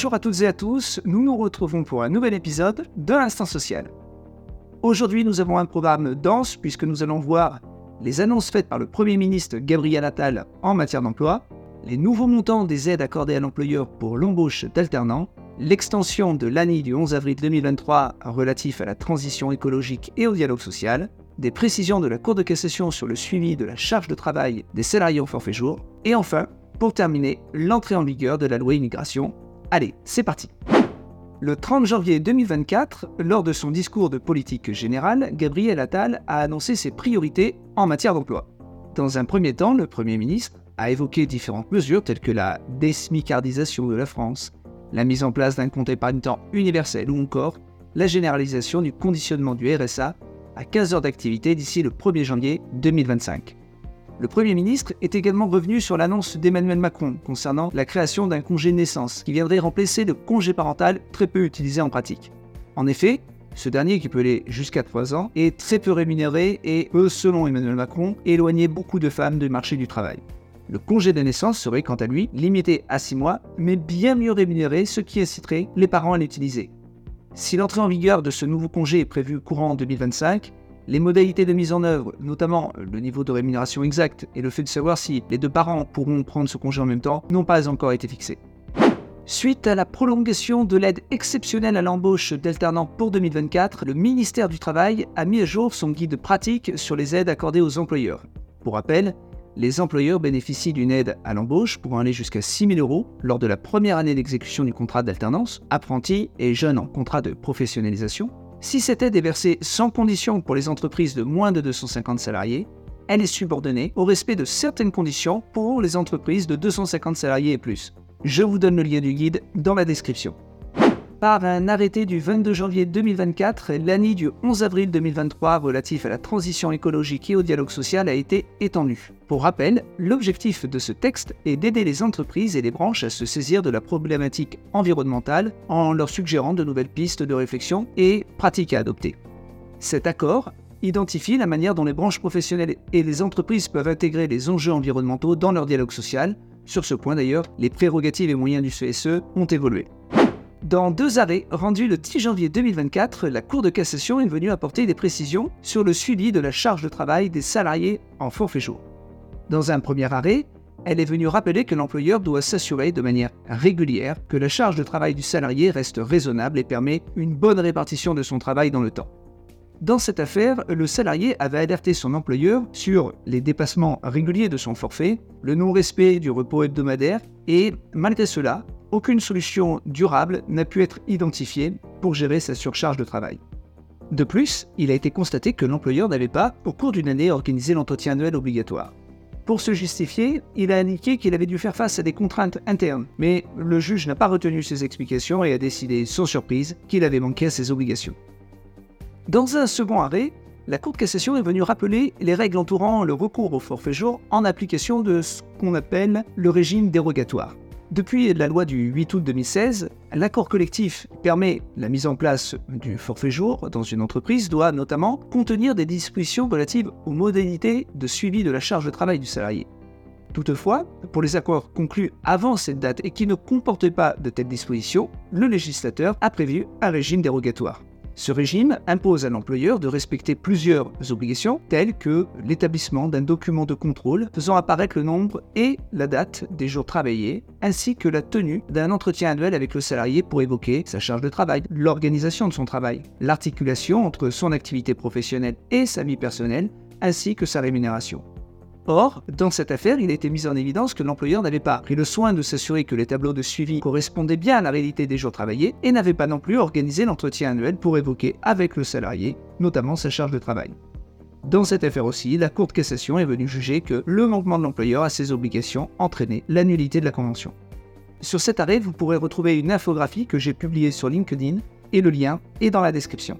Bonjour à toutes et à tous, nous nous retrouvons pour un nouvel épisode de l'Instant Social. Aujourd'hui, nous avons un programme dense puisque nous allons voir les annonces faites par le Premier ministre Gabriel Attal en matière d'emploi, les nouveaux montants des aides accordées à l'employeur pour l'embauche d'alternants, l'extension de l'année du 11 avril 2023 relatif à la transition écologique et au dialogue social, des précisions de la Cour de cassation sur le suivi de la charge de travail des salariés au forfait jour, et enfin, pour terminer, l'entrée en vigueur de la loi immigration. Allez, c'est parti Le 30 janvier 2024, lors de son discours de politique générale, Gabriel Attal a annoncé ses priorités en matière d'emploi. Dans un premier temps, le Premier ministre a évoqué différentes mesures telles que la désmicardisation de la France, la mise en place d'un compte épargne-temps universel ou encore la généralisation du conditionnement du RSA à 15 heures d'activité d'ici le 1er janvier 2025. Le Premier ministre est également revenu sur l'annonce d'Emmanuel Macron concernant la création d'un congé naissance qui viendrait remplacer le congé parental très peu utilisé en pratique. En effet, ce dernier, qui peut aller jusqu'à 3 ans, est très peu rémunéré et peut, selon Emmanuel Macron, éloigner beaucoup de femmes du marché du travail. Le congé de naissance serait quant à lui limité à 6 mois, mais bien mieux rémunéré, ce qui inciterait les parents à l'utiliser. Si l'entrée en vigueur de ce nouveau congé est prévue courant en 2025, les modalités de mise en œuvre, notamment le niveau de rémunération exact et le fait de savoir si les deux parents pourront prendre ce congé en même temps, n'ont pas encore été fixés. Suite à la prolongation de l'aide exceptionnelle à l'embauche d'alternants pour 2024, le ministère du Travail a mis à jour son guide pratique sur les aides accordées aux employeurs. Pour rappel, les employeurs bénéficient d'une aide à l'embauche pouvant aller jusqu'à 6 000 euros lors de la première année d'exécution du contrat d'alternance, apprentis et jeunes en contrat de professionnalisation. Si est versée sans condition pour les entreprises de moins de 250 salariés, elle est subordonnée au respect de certaines conditions pour les entreprises de 250 salariés et plus. Je vous donne le lien du guide dans la description. Par un arrêté du 22 janvier 2024, l'année du 11 avril 2023 relatif à la transition écologique et au dialogue social a été étendu. Pour rappel, l'objectif de ce texte est d'aider les entreprises et les branches à se saisir de la problématique environnementale en leur suggérant de nouvelles pistes de réflexion et pratiques à adopter. Cet accord identifie la manière dont les branches professionnelles et les entreprises peuvent intégrer les enjeux environnementaux dans leur dialogue social. Sur ce point d'ailleurs, les prérogatives et moyens du CSE ont évolué. Dans deux arrêts rendus le 10 janvier 2024, la Cour de cassation est venue apporter des précisions sur le suivi de la charge de travail des salariés en forfait jour. Dans un premier arrêt, elle est venue rappeler que l'employeur doit s'assurer de manière régulière que la charge de travail du salarié reste raisonnable et permet une bonne répartition de son travail dans le temps. Dans cette affaire, le salarié avait alerté son employeur sur les dépassements réguliers de son forfait, le non-respect du repos hebdomadaire, et malgré cela, aucune solution durable n'a pu être identifiée pour gérer sa surcharge de travail. De plus, il a été constaté que l'employeur n'avait pas, au cours d'une année, organisé l'entretien annuel obligatoire. Pour se justifier, il a indiqué qu'il avait dû faire face à des contraintes internes, mais le juge n'a pas retenu ses explications et a décidé, sans surprise, qu'il avait manqué à ses obligations. Dans un second arrêt, la Cour de cassation est venue rappeler les règles entourant le recours au forfait jour en application de ce qu'on appelle le régime dérogatoire. Depuis la loi du 8 août 2016, l'accord collectif permet la mise en place du forfait jour dans une entreprise doit notamment contenir des dispositions relatives aux modalités de suivi de la charge de travail du salarié. Toutefois, pour les accords conclus avant cette date et qui ne comportaient pas de telles dispositions, le législateur a prévu un régime dérogatoire. Ce régime impose à l'employeur de respecter plusieurs obligations, telles que l'établissement d'un document de contrôle faisant apparaître le nombre et la date des jours travaillés, ainsi que la tenue d'un entretien annuel avec le salarié pour évoquer sa charge de travail, l'organisation de son travail, l'articulation entre son activité professionnelle et sa vie personnelle, ainsi que sa rémunération. Or, dans cette affaire, il été mis en évidence que l'employeur n'avait pas pris le soin de s'assurer que les tableaux de suivi correspondaient bien à la réalité des jours travaillés et n'avait pas non plus organisé l'entretien annuel pour évoquer avec le salarié, notamment sa charge de travail. Dans cette affaire aussi, la Cour de cassation est venue juger que le manquement de l'employeur à ses obligations entraînait l'annulité de la convention. Sur cet arrêt, vous pourrez retrouver une infographie que j'ai publiée sur LinkedIn et le lien est dans la description.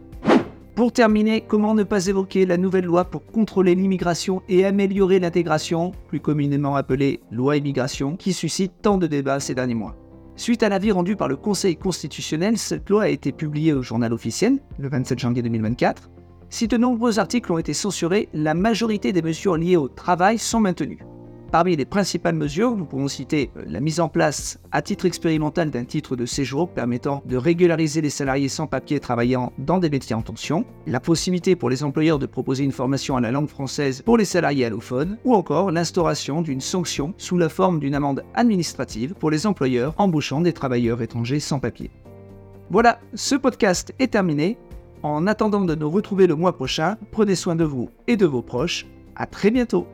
Pour terminer, comment ne pas évoquer la nouvelle loi pour contrôler l'immigration et améliorer l'intégration, plus communément appelée loi immigration, qui suscite tant de débats ces derniers mois? Suite à l'avis rendu par le Conseil constitutionnel, cette loi a été publiée au journal officiel le 27 janvier 2024. Si de nombreux articles ont été censurés, la majorité des mesures liées au travail sont maintenues. Parmi les principales mesures, nous pouvons citer euh, la mise en place à titre expérimental d'un titre de séjour permettant de régulariser les salariés sans papier travaillant dans des métiers en tension, la possibilité pour les employeurs de proposer une formation à la langue française pour les salariés allophones, ou encore l'instauration d'une sanction sous la forme d'une amende administrative pour les employeurs embauchant des travailleurs étrangers sans papier. Voilà, ce podcast est terminé. En attendant de nous retrouver le mois prochain, prenez soin de vous et de vos proches. À très bientôt